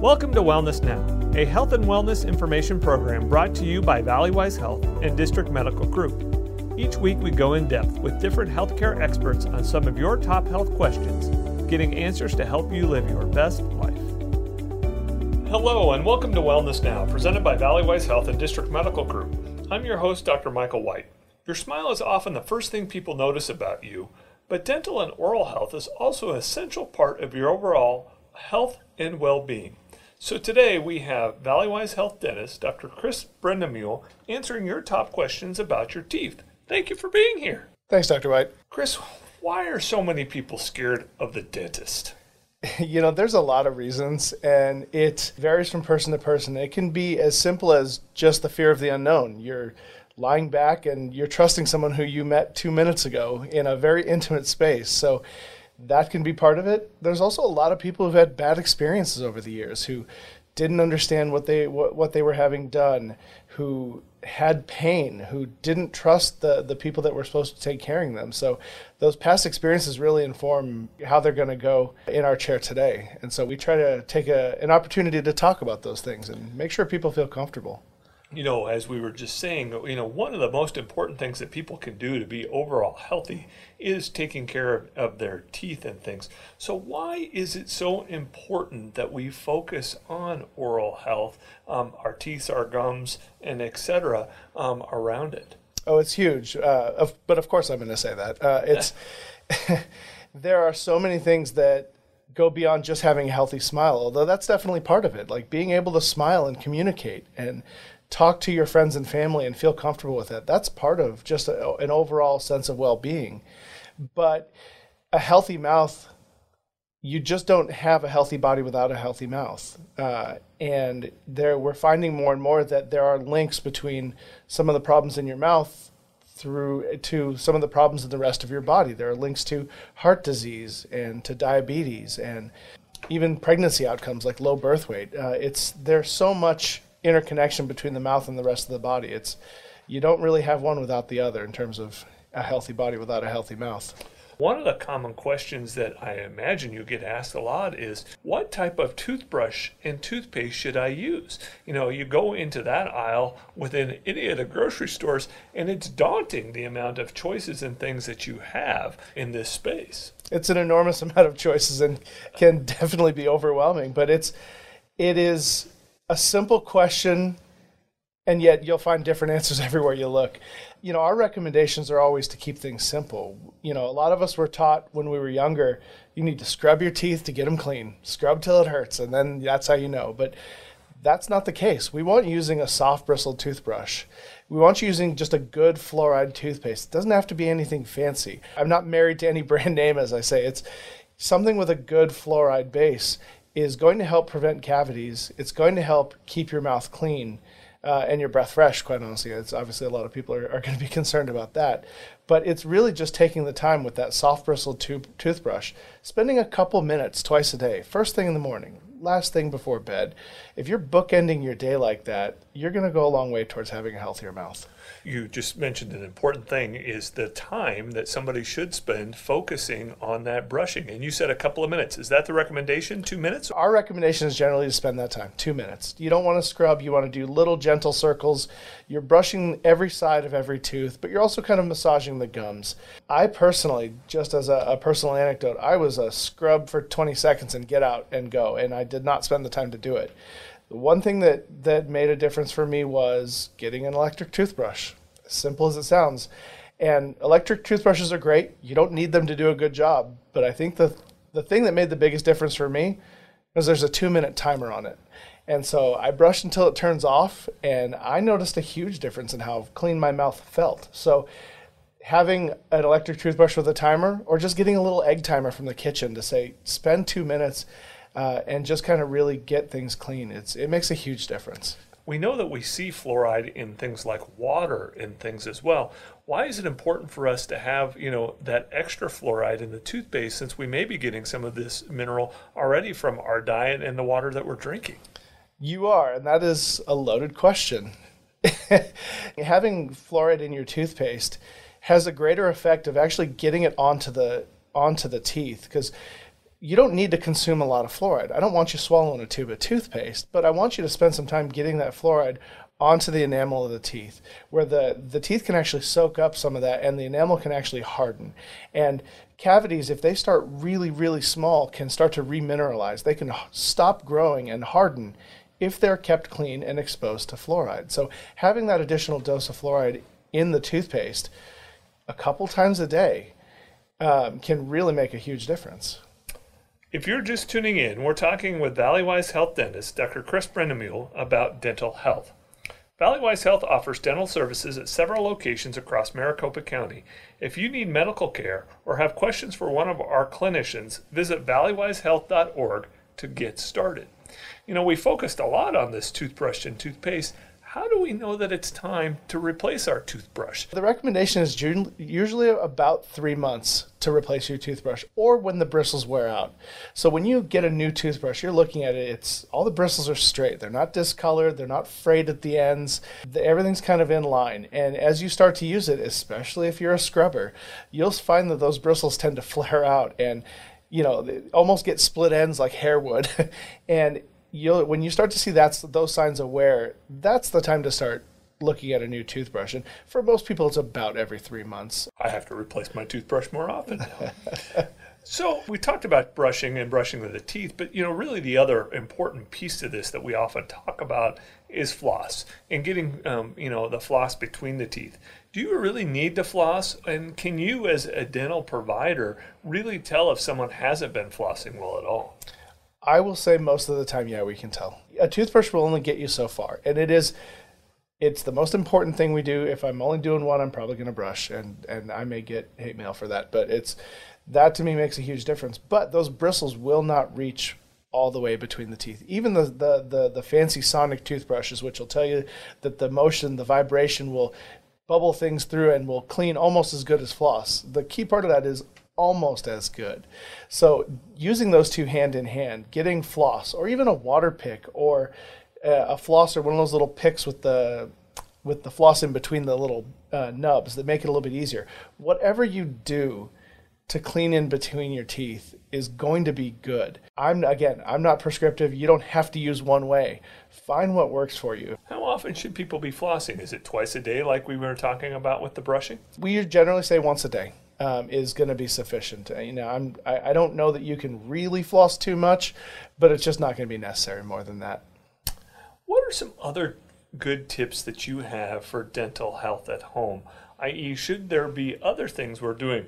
Welcome to Wellness Now, a health and wellness information program brought to you by Valleywise Health and District Medical Group. Each week, we go in depth with different healthcare experts on some of your top health questions, getting answers to help you live your best life. Hello, and welcome to Wellness Now, presented by Valleywise Health and District Medical Group. I'm your host, Dr. Michael White. Your smile is often the first thing people notice about you, but dental and oral health is also an essential part of your overall health and well being. So today we have Valleywise Health dentist Dr. Chris Brendamule answering your top questions about your teeth. Thank you for being here. Thanks, Dr. White. Chris, why are so many people scared of the dentist? You know, there's a lot of reasons, and it varies from person to person. It can be as simple as just the fear of the unknown. You're lying back and you're trusting someone who you met two minutes ago in a very intimate space. So that can be part of it. There's also a lot of people who've had bad experiences over the years who didn't understand what they what, what they were having done, who had pain, who didn't trust the the people that were supposed to take care of them. So those past experiences really inform how they're going to go in our chair today. And so we try to take a, an opportunity to talk about those things and make sure people feel comfortable you know, as we were just saying, you know, one of the most important things that people can do to be overall healthy is taking care of, of their teeth and things. So, why is it so important that we focus on oral health, um, our teeth, our gums, and etc. Um, around it? Oh, it's huge. Uh, of, but of course, I'm going to say that uh, it's there are so many things that go beyond just having a healthy smile although that's definitely part of it like being able to smile and communicate and talk to your friends and family and feel comfortable with it. That's part of just a, an overall sense of well being. But a healthy mouth, you just don't have a healthy body without a healthy mouth. Uh, and there, we're finding more and more that there are links between some of the problems in your mouth through to some of the problems in the rest of your body. There are links to heart disease and to diabetes and even pregnancy outcomes like low birth weight. Uh, it's there's so much interconnection between the mouth and the rest of the body. It's you don't really have one without the other in terms of a healthy body without a healthy mouth. One of the common questions that I imagine you get asked a lot is what type of toothbrush and toothpaste should I use? You know, you go into that aisle within any of the grocery stores, and it's daunting the amount of choices and things that you have in this space. It's an enormous amount of choices and can definitely be overwhelming, but it's it is a simple question and yet you'll find different answers everywhere you look. You know, our recommendations are always to keep things simple. You know, a lot of us were taught when we were younger, you need to scrub your teeth to get them clean. Scrub till it hurts, and then that's how you know. But that's not the case. We want using a soft bristled toothbrush. We want you using just a good fluoride toothpaste. It doesn't have to be anything fancy. I'm not married to any brand name, as I say. It's something with a good fluoride base is going to help prevent cavities. It's going to help keep your mouth clean uh, and your breath fresh, quite honestly. It's obviously a lot of people are, are going to be concerned about that. But it's really just taking the time with that soft bristled toothbrush, spending a couple minutes twice a day, first thing in the morning, last thing before bed. If you're bookending your day like that, you're going to go a long way towards having a healthier mouth you just mentioned an important thing is the time that somebody should spend focusing on that brushing. And you said a couple of minutes. Is that the recommendation? Two minutes? Our recommendation is generally to spend that time, two minutes. You don't want to scrub, you want to do little gentle circles. You're brushing every side of every tooth, but you're also kind of massaging the gums. I personally, just as a, a personal anecdote, I was a scrub for 20 seconds and get out and go, and I did not spend the time to do it. One thing that, that made a difference for me was getting an electric toothbrush, simple as it sounds. And electric toothbrushes are great. You don't need them to do a good job. But I think the, the thing that made the biggest difference for me was there's a two minute timer on it. And so I brushed until it turns off, and I noticed a huge difference in how clean my mouth felt. So having an electric toothbrush with a timer, or just getting a little egg timer from the kitchen to say, spend two minutes uh, and just kind of really get things clean. It's it makes a huge difference. We know that we see fluoride in things like water and things as well. Why is it important for us to have, you know, that extra fluoride in the toothpaste since we may be getting some of this mineral already from our diet and the water that we're drinking? You are, and that is a loaded question. Having fluoride in your toothpaste has a greater effect of actually getting it onto the onto the teeth because you don't need to consume a lot of fluoride. I don't want you swallowing a tube of toothpaste, but I want you to spend some time getting that fluoride onto the enamel of the teeth, where the, the teeth can actually soak up some of that and the enamel can actually harden. And cavities, if they start really, really small, can start to remineralize. They can stop growing and harden if they're kept clean and exposed to fluoride. So having that additional dose of fluoride in the toothpaste a couple times a day um, can really make a huge difference. If you're just tuning in, we're talking with Valleywise Health Dentist Dr. Chris Brindamule about dental health. Valleywise Health offers dental services at several locations across Maricopa County. If you need medical care or have questions for one of our clinicians, visit valleywisehealth.org to get started. You know, we focused a lot on this toothbrush and toothpaste, how do we know that it's time to replace our toothbrush? The recommendation is usually about three months to replace your toothbrush or when the bristles wear out. So when you get a new toothbrush, you're looking at it, it's all the bristles are straight. They're not discolored, they're not frayed at the ends. The, everything's kind of in line. And as you start to use it, especially if you're a scrubber, you'll find that those bristles tend to flare out and you know, almost get split ends like hair would. and you'll when you start to see that's those signs of wear, that's the time to start looking at a new toothbrush. And for most people, it's about every three months. I have to replace my toothbrush more often. so we talked about brushing and brushing of the teeth, but you know, really the other important piece to this that we often talk about is floss and getting um, you know the floss between the teeth. Do you really need to floss? And can you, as a dental provider, really tell if someone hasn't been flossing well at all? I will say most of the time, yeah, we can tell. A toothbrush will only get you so far, and it is it's the most important thing we do. If I'm only doing one, I'm probably going to brush, and and I may get hate mail for that, but it's that to me makes a huge difference. But those bristles will not reach all the way between the teeth. Even the the the, the fancy sonic toothbrushes, which will tell you that the motion, the vibration will bubble things through and will clean almost as good as floss. The key part of that is almost as good. So using those two hand in hand, getting floss or even a water pick or uh, a floss or one of those little picks with the with the floss in between the little uh, nubs that make it a little bit easier. Whatever you do to clean in between your teeth is going to be good. I'm again, I'm not prescriptive. You don't have to use one way. Find what works for you. How often should people be flossing? Is it twice a day like we were talking about with the brushing? We generally say once a day um, is going to be sufficient. Uh, you know, I'm I, I don't know that you can really floss too much, but it's just not going to be necessary more than that. What are some other good tips that you have for dental health at home? I.e., should there be other things we're doing?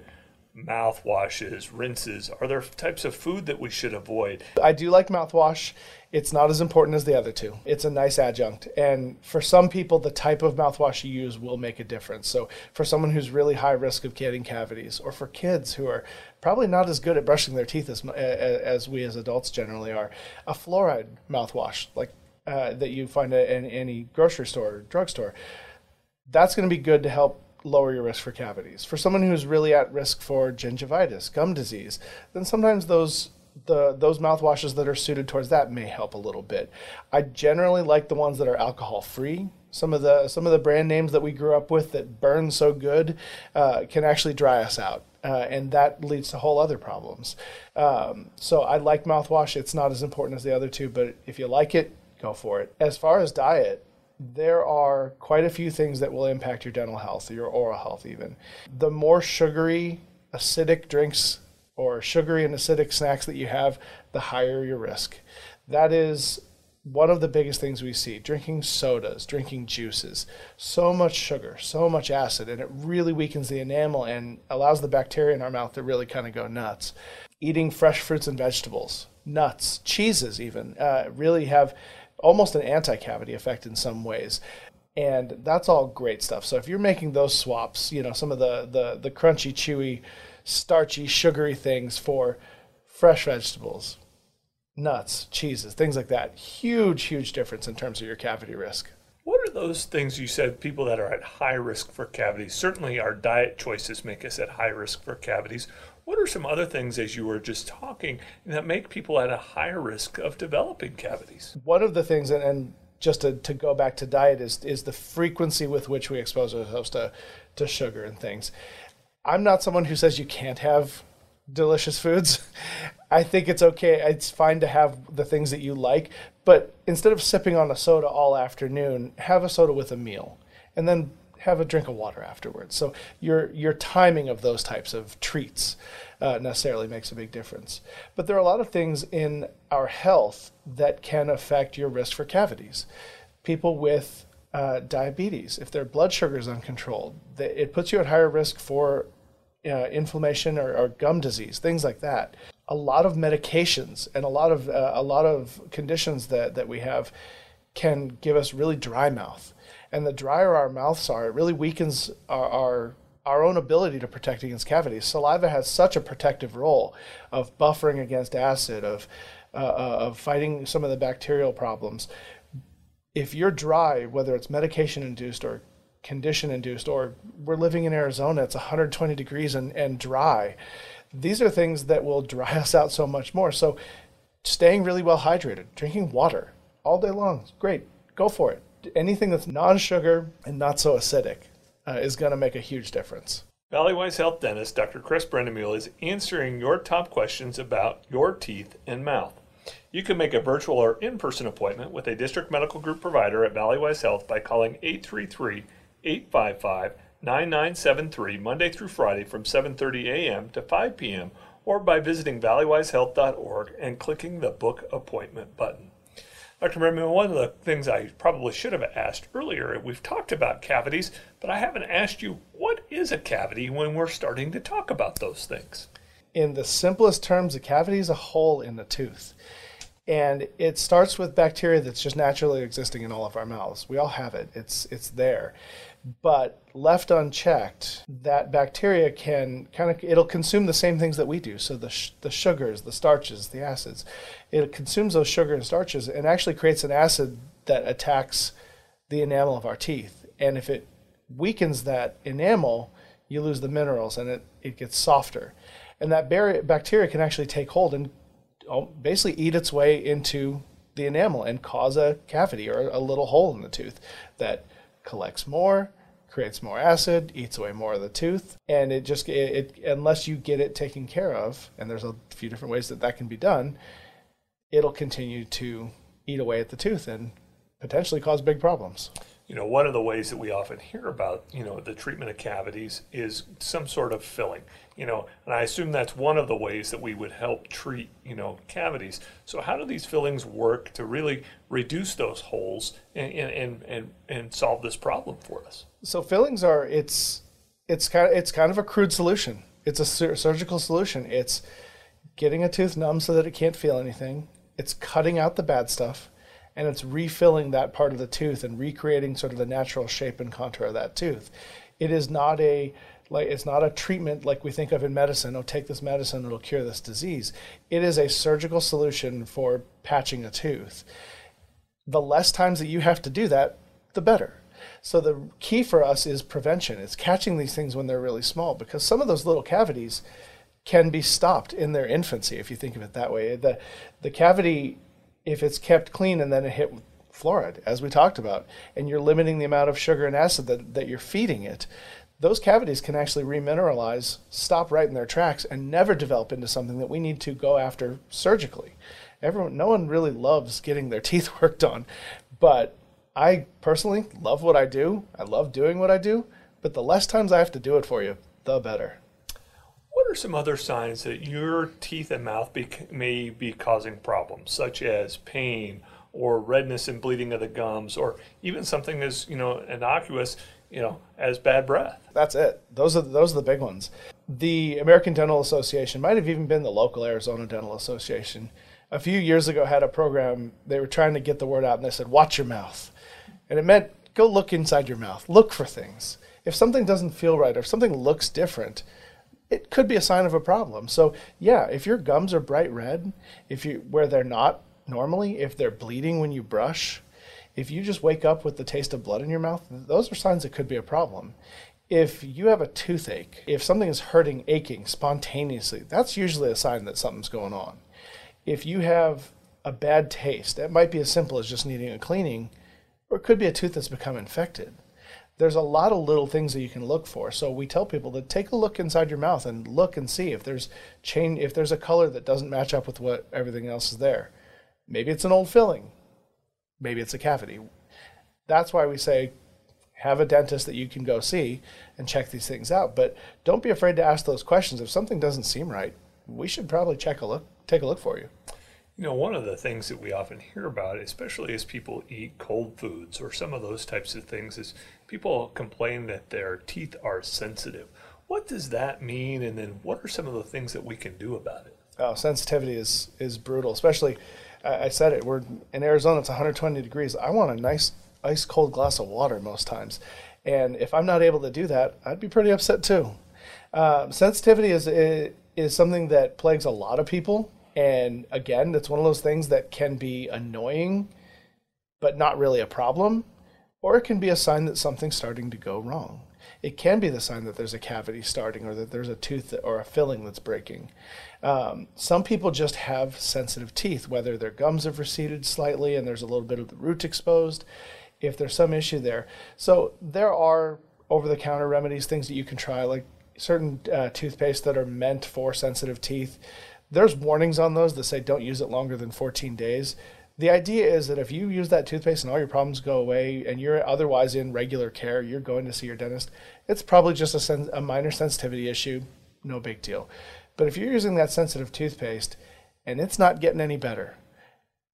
Mouthwashes, rinses? Are there types of food that we should avoid? I do like mouthwash. It's not as important as the other two. It's a nice adjunct. And for some people, the type of mouthwash you use will make a difference. So, for someone who's really high risk of getting cavities, or for kids who are probably not as good at brushing their teeth as, as we as adults generally are, a fluoride mouthwash, like uh, that you find in any grocery store or drugstore, that's going to be good to help lower your risk for cavities. For someone who's really at risk for gingivitis, gum disease, then sometimes those the those mouthwashes that are suited towards that may help a little bit. I generally like the ones that are alcohol free. Some of the some of the brand names that we grew up with that burn so good uh, can actually dry us out. Uh, and that leads to whole other problems. Um, so I like mouthwash. It's not as important as the other two, but if you like it, go for it. As far as diet, there are quite a few things that will impact your dental health, your oral health, even. The more sugary, acidic drinks or sugary and acidic snacks that you have, the higher your risk. That is one of the biggest things we see drinking sodas, drinking juices, so much sugar, so much acid, and it really weakens the enamel and allows the bacteria in our mouth to really kind of go nuts. Eating fresh fruits and vegetables, nuts, cheeses, even, uh, really have almost an anti-cavity effect in some ways. And that's all great stuff. So if you're making those swaps you know some of the the, the crunchy chewy starchy sugary things for fresh vegetables nuts cheeses things like that huge huge difference in terms of your cavity risk. What are those things you said people that are at high risk for cavities? Certainly our diet choices make us at high risk for cavities what are some other things, as you were just talking, that make people at a higher risk of developing cavities? One of the things, and, and just to, to go back to diet, is, is the frequency with which we expose ourselves to, to sugar and things. I'm not someone who says you can't have delicious foods. I think it's okay. It's fine to have the things that you like, but instead of sipping on a soda all afternoon, have a soda with a meal, and then have a drink of water afterwards. So your your timing of those types of treats uh, necessarily makes a big difference. But there are a lot of things in our health that can affect your risk for cavities. People with uh, diabetes, if their blood sugar is uncontrolled, it puts you at higher risk for uh, inflammation or, or, gum disease, things like that. A lot of medications and a lot of uh, a lot of conditions that that we have can give us really dry mouth, and the drier our mouths are, it really weakens our, our our own ability to protect against cavities. Saliva has such a protective role of buffering against acid, of uh, uh of fighting some of the bacterial problems. If you're dry, whether it's medication induced or condition induced, or we're living in Arizona, it's 120 degrees and, and dry. These are things that will dry us out so much more. So, staying really well hydrated, drinking water all day long, great. Go for it. Anything that's non sugar and not so acidic uh, is going to make a huge difference. Valleywise Health Dentist Dr. Chris Brendamule is answering your top questions about your teeth and mouth. You can make a virtual or in person appointment with a district medical group provider at Valleywise Health by calling 833 855 9973 Monday through Friday from 7:30 a.m. to 5 p.m. or by visiting valleywisehealth.org and clicking the book appointment button. Dr. Merriman, one of the things I probably should have asked earlier, we've talked about cavities, but I haven't asked you what is a cavity when we're starting to talk about those things. In the simplest terms, a cavity is a hole in the tooth. And it starts with bacteria that's just naturally existing in all of our mouths. We all have it. It's it's there but left unchecked, that bacteria can kind of it'll consume the same things that we do. So the sh- the sugars, the starches, the acids, it consumes those sugar and starches and actually creates an acid that attacks the enamel of our teeth. And if it weakens that enamel, you lose the minerals and it, it gets softer. And that bar- bacteria can actually take hold and oh, basically eat its way into the enamel and cause a cavity or a little hole in the tooth that collects more, creates more acid, eats away more of the tooth, and it just it, it, unless you get it taken care of, and there's a few different ways that that can be done, it'll continue to eat away at the tooth and potentially cause big problems you know, one of the ways that we often hear about, you know, the treatment of cavities is some sort of filling, you know, and I assume that's one of the ways that we would help treat, you know, cavities. So how do these fillings work to really reduce those holes and, and, and, and solve this problem for us? So fillings are, it's, it's kind of, it's kind of a crude solution. It's a surgical solution. It's getting a tooth numb so that it can't feel anything. It's cutting out the bad stuff and it's refilling that part of the tooth and recreating sort of the natural shape and contour of that tooth. It is not a like it's not a treatment like we think of in medicine. Oh, take this medicine; it'll cure this disease. It is a surgical solution for patching a tooth. The less times that you have to do that, the better. So the key for us is prevention. It's catching these things when they're really small because some of those little cavities can be stopped in their infancy if you think of it that way. The the cavity if it's kept clean and then it hit with fluoride, as we talked about, and you're limiting the amount of sugar and acid that, that you're feeding it, those cavities can actually remineralize, stop right in their tracks, and never develop into something that we need to go after surgically. Everyone, no one really loves getting their teeth worked on, but I personally love what I do. I love doing what I do, but the less times I have to do it for you, the better. What are some other signs that your teeth and mouth be, may be causing problems, such as pain or redness and bleeding of the gums, or even something as you know innocuous, you know, as bad breath? That's it. Those are those are the big ones. The American Dental Association might have even been the local Arizona Dental Association. A few years ago, had a program. They were trying to get the word out, and they said, "Watch your mouth," and it meant go look inside your mouth, look for things. If something doesn't feel right, or if something looks different, it could be a sign of a problem. So yeah, if your gums are bright red, if you where they're not normally, if they're bleeding when you brush, if you just wake up with the taste of blood in your mouth, those are signs it could be a problem. If you have a toothache, if something is hurting, aching spontaneously, that's usually a sign that something's going on. If you have a bad taste, that might be as simple as just needing a cleaning, or it could be a tooth that's become infected there's a lot of little things that you can look for. So we tell people to take a look inside your mouth and look and see if there's change, if there's a color that doesn't match up with what everything else is there. Maybe it's an old filling. Maybe it's a cavity. That's why we say have a dentist that you can go see and check these things out. But don't be afraid to ask those questions. If something doesn't seem right, we should probably check a look, take a look for you. You know, one of the things that we often hear about, especially as people eat cold foods or some of those types of things, is people complain that their teeth are sensitive. What does that mean? And then what are some of the things that we can do about it? Oh, sensitivity is, is brutal, especially, I said it, we're in Arizona, it's 120 degrees. I want a nice ice cold glass of water most times. And if I'm not able to do that, I'd be pretty upset too. Um, sensitivity is, is something that plagues a lot of people. And again, that's one of those things that can be annoying, but not really a problem. Or it can be a sign that something's starting to go wrong. It can be the sign that there's a cavity starting or that there's a tooth or a filling that's breaking. Um, some people just have sensitive teeth, whether their gums have receded slightly and there's a little bit of the root exposed, if there's some issue there. So there are over the counter remedies, things that you can try, like certain uh, toothpaste that are meant for sensitive teeth. There's warnings on those that say don't use it longer than 14 days. The idea is that if you use that toothpaste and all your problems go away and you're otherwise in regular care, you're going to see your dentist, it's probably just a, sen- a minor sensitivity issue, no big deal. But if you're using that sensitive toothpaste and it's not getting any better,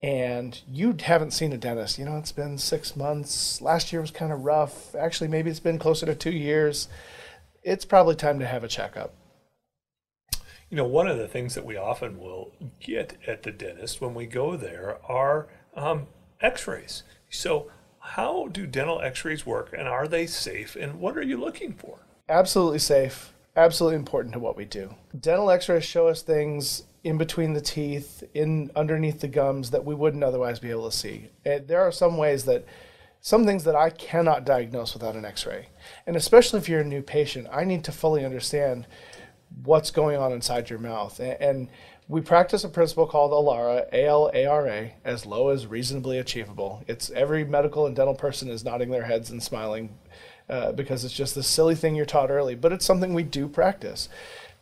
and you haven't seen a dentist, you know, it's been six months, last year was kind of rough, actually, maybe it's been closer to two years, it's probably time to have a checkup. You know, one of the things that we often will get at the dentist when we go there are um, x rays. So, how do dental x rays work and are they safe and what are you looking for? Absolutely safe, absolutely important to what we do. Dental x rays show us things in between the teeth, in underneath the gums that we wouldn't otherwise be able to see. And there are some ways that some things that I cannot diagnose without an x-ray. And especially if you're a new patient, I need to fully understand what's going on inside your mouth. And, we practice a principle called ALARA, A-L-A-R-A, as low as reasonably achievable. It's every medical and dental person is nodding their heads and smiling uh, because it's just this silly thing you're taught early, but it's something we do practice.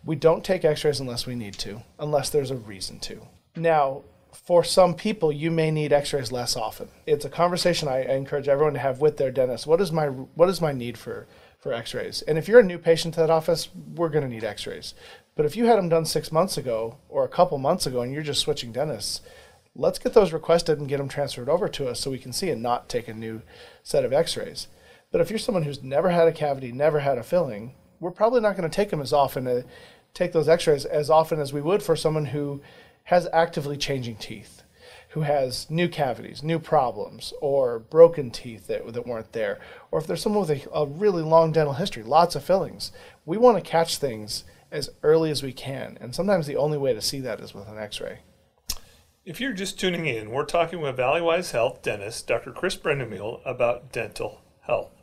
We don't take x-rays unless we need to, unless there's a reason to. Now, for some people, you may need X-rays less often. It's a conversation I, encourage everyone to have with their dentist. What is my what is my need for for X-rays? And if you're a new patient to that office, we're going to need X-rays. But if you had them done six months ago or a couple months ago, and you're just switching dentists, let's get those requested and get them transferred over to us so we can see and not take a new set of X-rays. But if you're someone who's never had a cavity, never had a filling, we're probably not going to take them as often to take those X-rays as often as we would for someone who has actively changing teeth, who has new cavities, new problems, or broken teeth that, that weren't there, or if there's someone with a, a really long dental history, lots of fillings, we want to catch things as early as we can. And sometimes the only way to see that is with an x ray. If you're just tuning in, we're talking with Valleywise Health dentist Dr. Chris Brendemihl about dental health.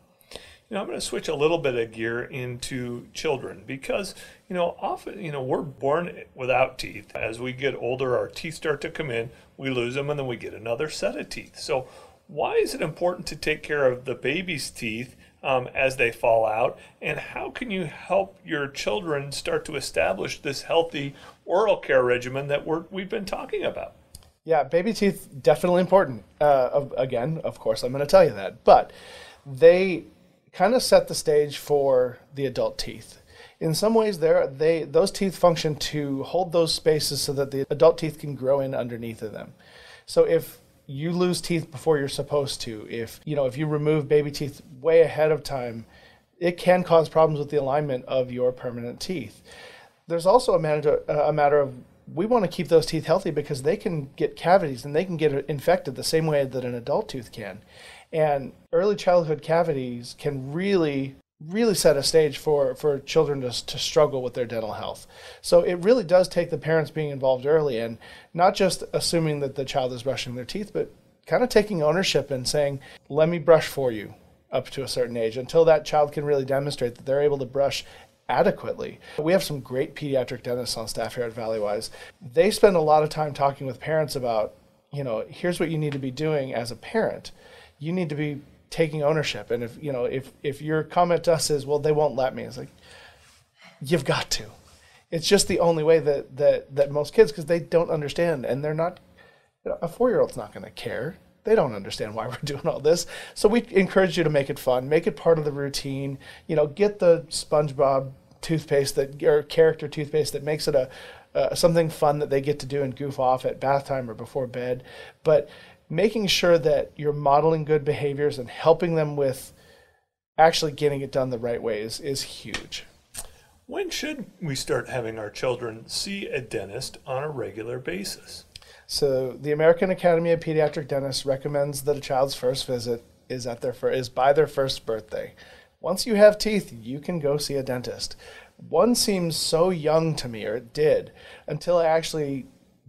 You know, I'm going to switch a little bit of gear into children because, you know, often, you know, we're born without teeth. As we get older, our teeth start to come in, we lose them, and then we get another set of teeth. So, why is it important to take care of the baby's teeth um, as they fall out? And how can you help your children start to establish this healthy oral care regimen that we're, we've been talking about? Yeah, baby teeth definitely important. Uh, again, of course, I'm going to tell you that, but they kind of set the stage for the adult teeth. In some ways, there they those teeth function to hold those spaces so that the adult teeth can grow in underneath of them. So if you lose teeth before you're supposed to, if you know if you remove baby teeth way ahead of time, it can cause problems with the alignment of your permanent teeth. There's also a matter a matter of we want to keep those teeth healthy because they can get cavities and they can get infected the same way that an adult tooth can. And early childhood cavities can really really set a stage for, for children to, to struggle with their dental health. So it really does take the parents being involved early and not just assuming that the child is brushing their teeth, but kind of taking ownership and saying, let me brush for you up to a certain age until that child can really demonstrate that they're able to brush adequately. We have some great pediatric dentists on staff here at Valleywise. They spend a lot of time talking with parents about, you know, here's what you need to be doing as a parent you need to be taking ownership. And if you know if if your comment to us is, well, they won't let me, it's like you've got to. It's just the only way that that that most kids because they don't understand and they're not. You know, a four year old's not going to care. They don't understand why we're doing all this. So we encourage you to make it fun, make it part of the routine. You know, get the SpongeBob toothpaste that or character toothpaste that makes it a uh, something fun that they get to do and goof off at bath time or before bed. But making sure that you're modeling good behaviors and helping them with actually getting it done the right way is, is huge. When should we start having our children see a dentist on a regular basis? So, the American Academy of Pediatric Dentists recommends that a child's first visit is at their is by their first birthday. Once you have teeth, you can go see a dentist. One seems so young to me, or it did, until I actually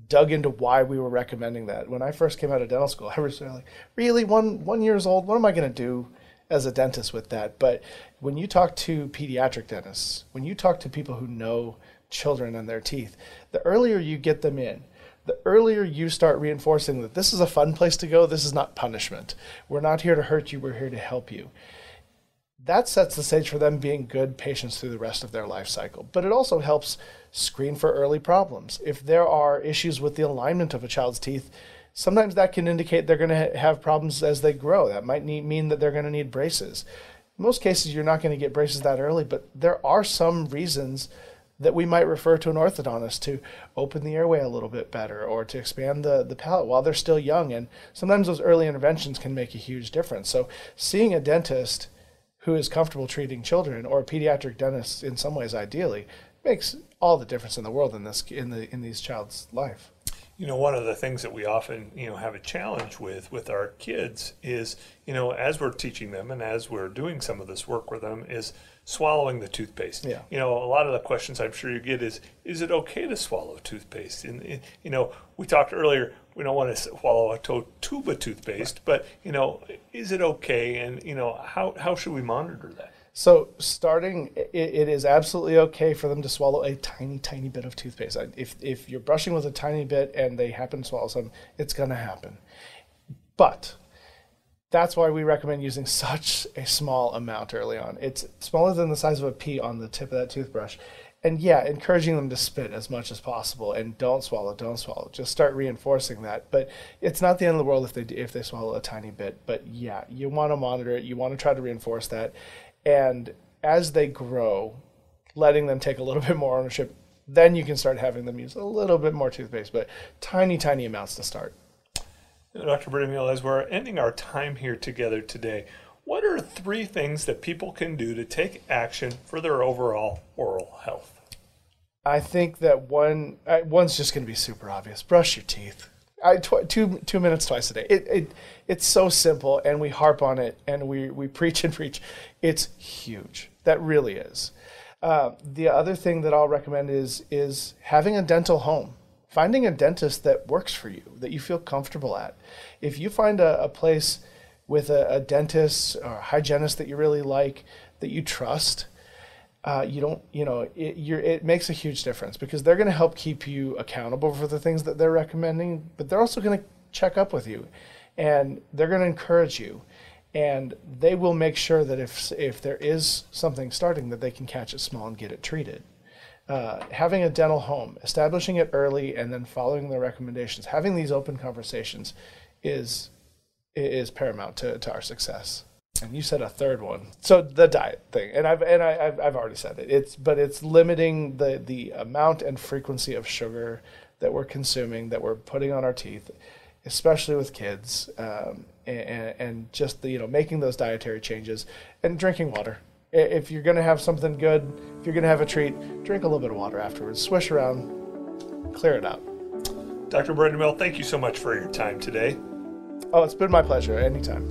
dug into why we were recommending that. When I first came out of dental school, I was like, really, one one years old? What am I going to do as a dentist with that? But when you talk to pediatric dentists, when you talk to people who know children and their teeth, the earlier you get them in, the earlier you start reinforcing that this is a fun place to go, this is not punishment. We're not here to hurt you, we're here to help you that sets the stage for them being good patients through the rest of their life cycle. But it also helps screen for early problems. If there are issues with the alignment of a child's teeth, sometimes that can indicate they're going to have problems as they grow. That might need, mean that they're going to need braces. In most cases, you're not going to get braces that early, but there are some reasons that we might refer to an orthodontist to open the airway a little bit better or to expand the, the palate while they're still young. And sometimes those early interventions can make a huge difference. So, seeing a dentist who is comfortable treating children or a pediatric dentist in some ways ideally makes all the difference in the world in this in the in these child's life. You know one of the things that we often you know have a challenge with with our kids is you know as we're teaching them and as we're doing some of this work with them is swallowing the toothpaste yeah. you know a lot of the questions i'm sure you get is is it okay to swallow toothpaste and, you know we talked earlier we don't want to swallow a to- tube of toothpaste, but you know, is it okay? And you know, how how should we monitor that? So, starting, it, it is absolutely okay for them to swallow a tiny, tiny bit of toothpaste. If if you're brushing with a tiny bit and they happen to swallow some, it's going to happen. But that's why we recommend using such a small amount early on. It's smaller than the size of a pea on the tip of that toothbrush and yeah, encouraging them to spit as much as possible and don't swallow, don't swallow. Just start reinforcing that. But it's not the end of the world if they if they swallow a tiny bit. But yeah, you want to monitor it. You want to try to reinforce that, and as they grow, letting them take a little bit more ownership. Then you can start having them use a little bit more toothpaste, but tiny, tiny amounts to start. Dr. Brittenmeal, as we're ending our time here together today, what are three things that people can do to take action for their overall oral health? I think that one one's just going to be super obvious. Brush your teeth. I, tw- two two minutes twice a day. It, it it's so simple, and we harp on it, and we we preach and preach. It's huge. That really is. Uh, the other thing that I'll recommend is is having a dental home. Finding a dentist that works for you, that you feel comfortable at. If you find a, a place with a, a dentist or a hygienist that you really like, that you trust, uh, you don't, you know, it, it makes a huge difference because they're going to help keep you accountable for the things that they're recommending, but they're also going to check up with you and they're going to encourage you and they will make sure that if if there is something starting that they can catch it small and get it treated uh, having a dental home establishing it early and then following the recommendations having these open conversations is is paramount to, to our success and you said a third one. So the diet thing, and I've and I, have I've already said it. It's but it's limiting the the amount and frequency of sugar that we're consuming, that we're putting on our teeth, especially with kids, um, and, and just the you know making those dietary changes and drinking water. If you're gonna have something good, if you're gonna have a treat, drink a little bit of water afterwards. Swish around, clear it out. Dr. Brendan Mill, thank you so much for your time today. Oh, it's been my pleasure. Anytime.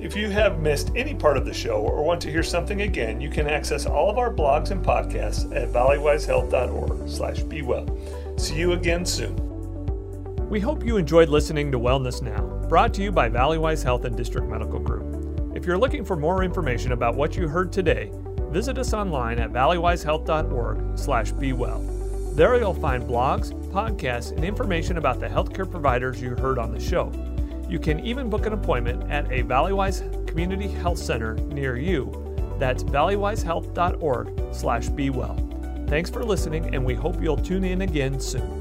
If you have missed any part of the show or want to hear something again, you can access all of our blogs and podcasts at valleywisehealth.org slash be well. See you again soon. We hope you enjoyed listening to Wellness Now, brought to you by Valleywise Health and District Medical Group. If you're looking for more information about what you heard today, visit us online at valleywisehealth.org slash be well. There you'll find blogs, podcasts, and information about the healthcare providers you heard on the show. You can even book an appointment at a Valleywise community health center near you. That's valleywisehealth.org slash be well. Thanks for listening, and we hope you'll tune in again soon.